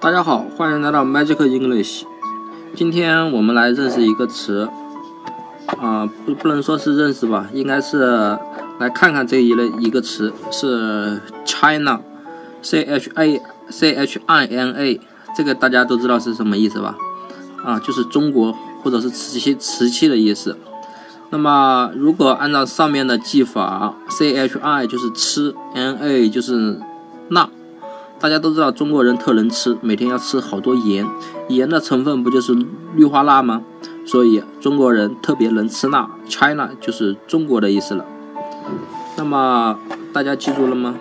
大家好，欢迎来到 Magic English。今天我们来认识一个词，啊，不不能说是认识吧，应该是来看看这一类一个词是 China，C H A C H I N A，这个大家都知道是什么意思吧？啊，就是中国或者是瓷器瓷器的意思。那么如果按照上面的记法，C H I 就是吃，N A 就是那。大家都知道中国人特能吃，每天要吃好多盐，盐的成分不就是氯化钠吗？所以中国人特别能吃辣，China 就是中国的意思了。那么大家记住了吗？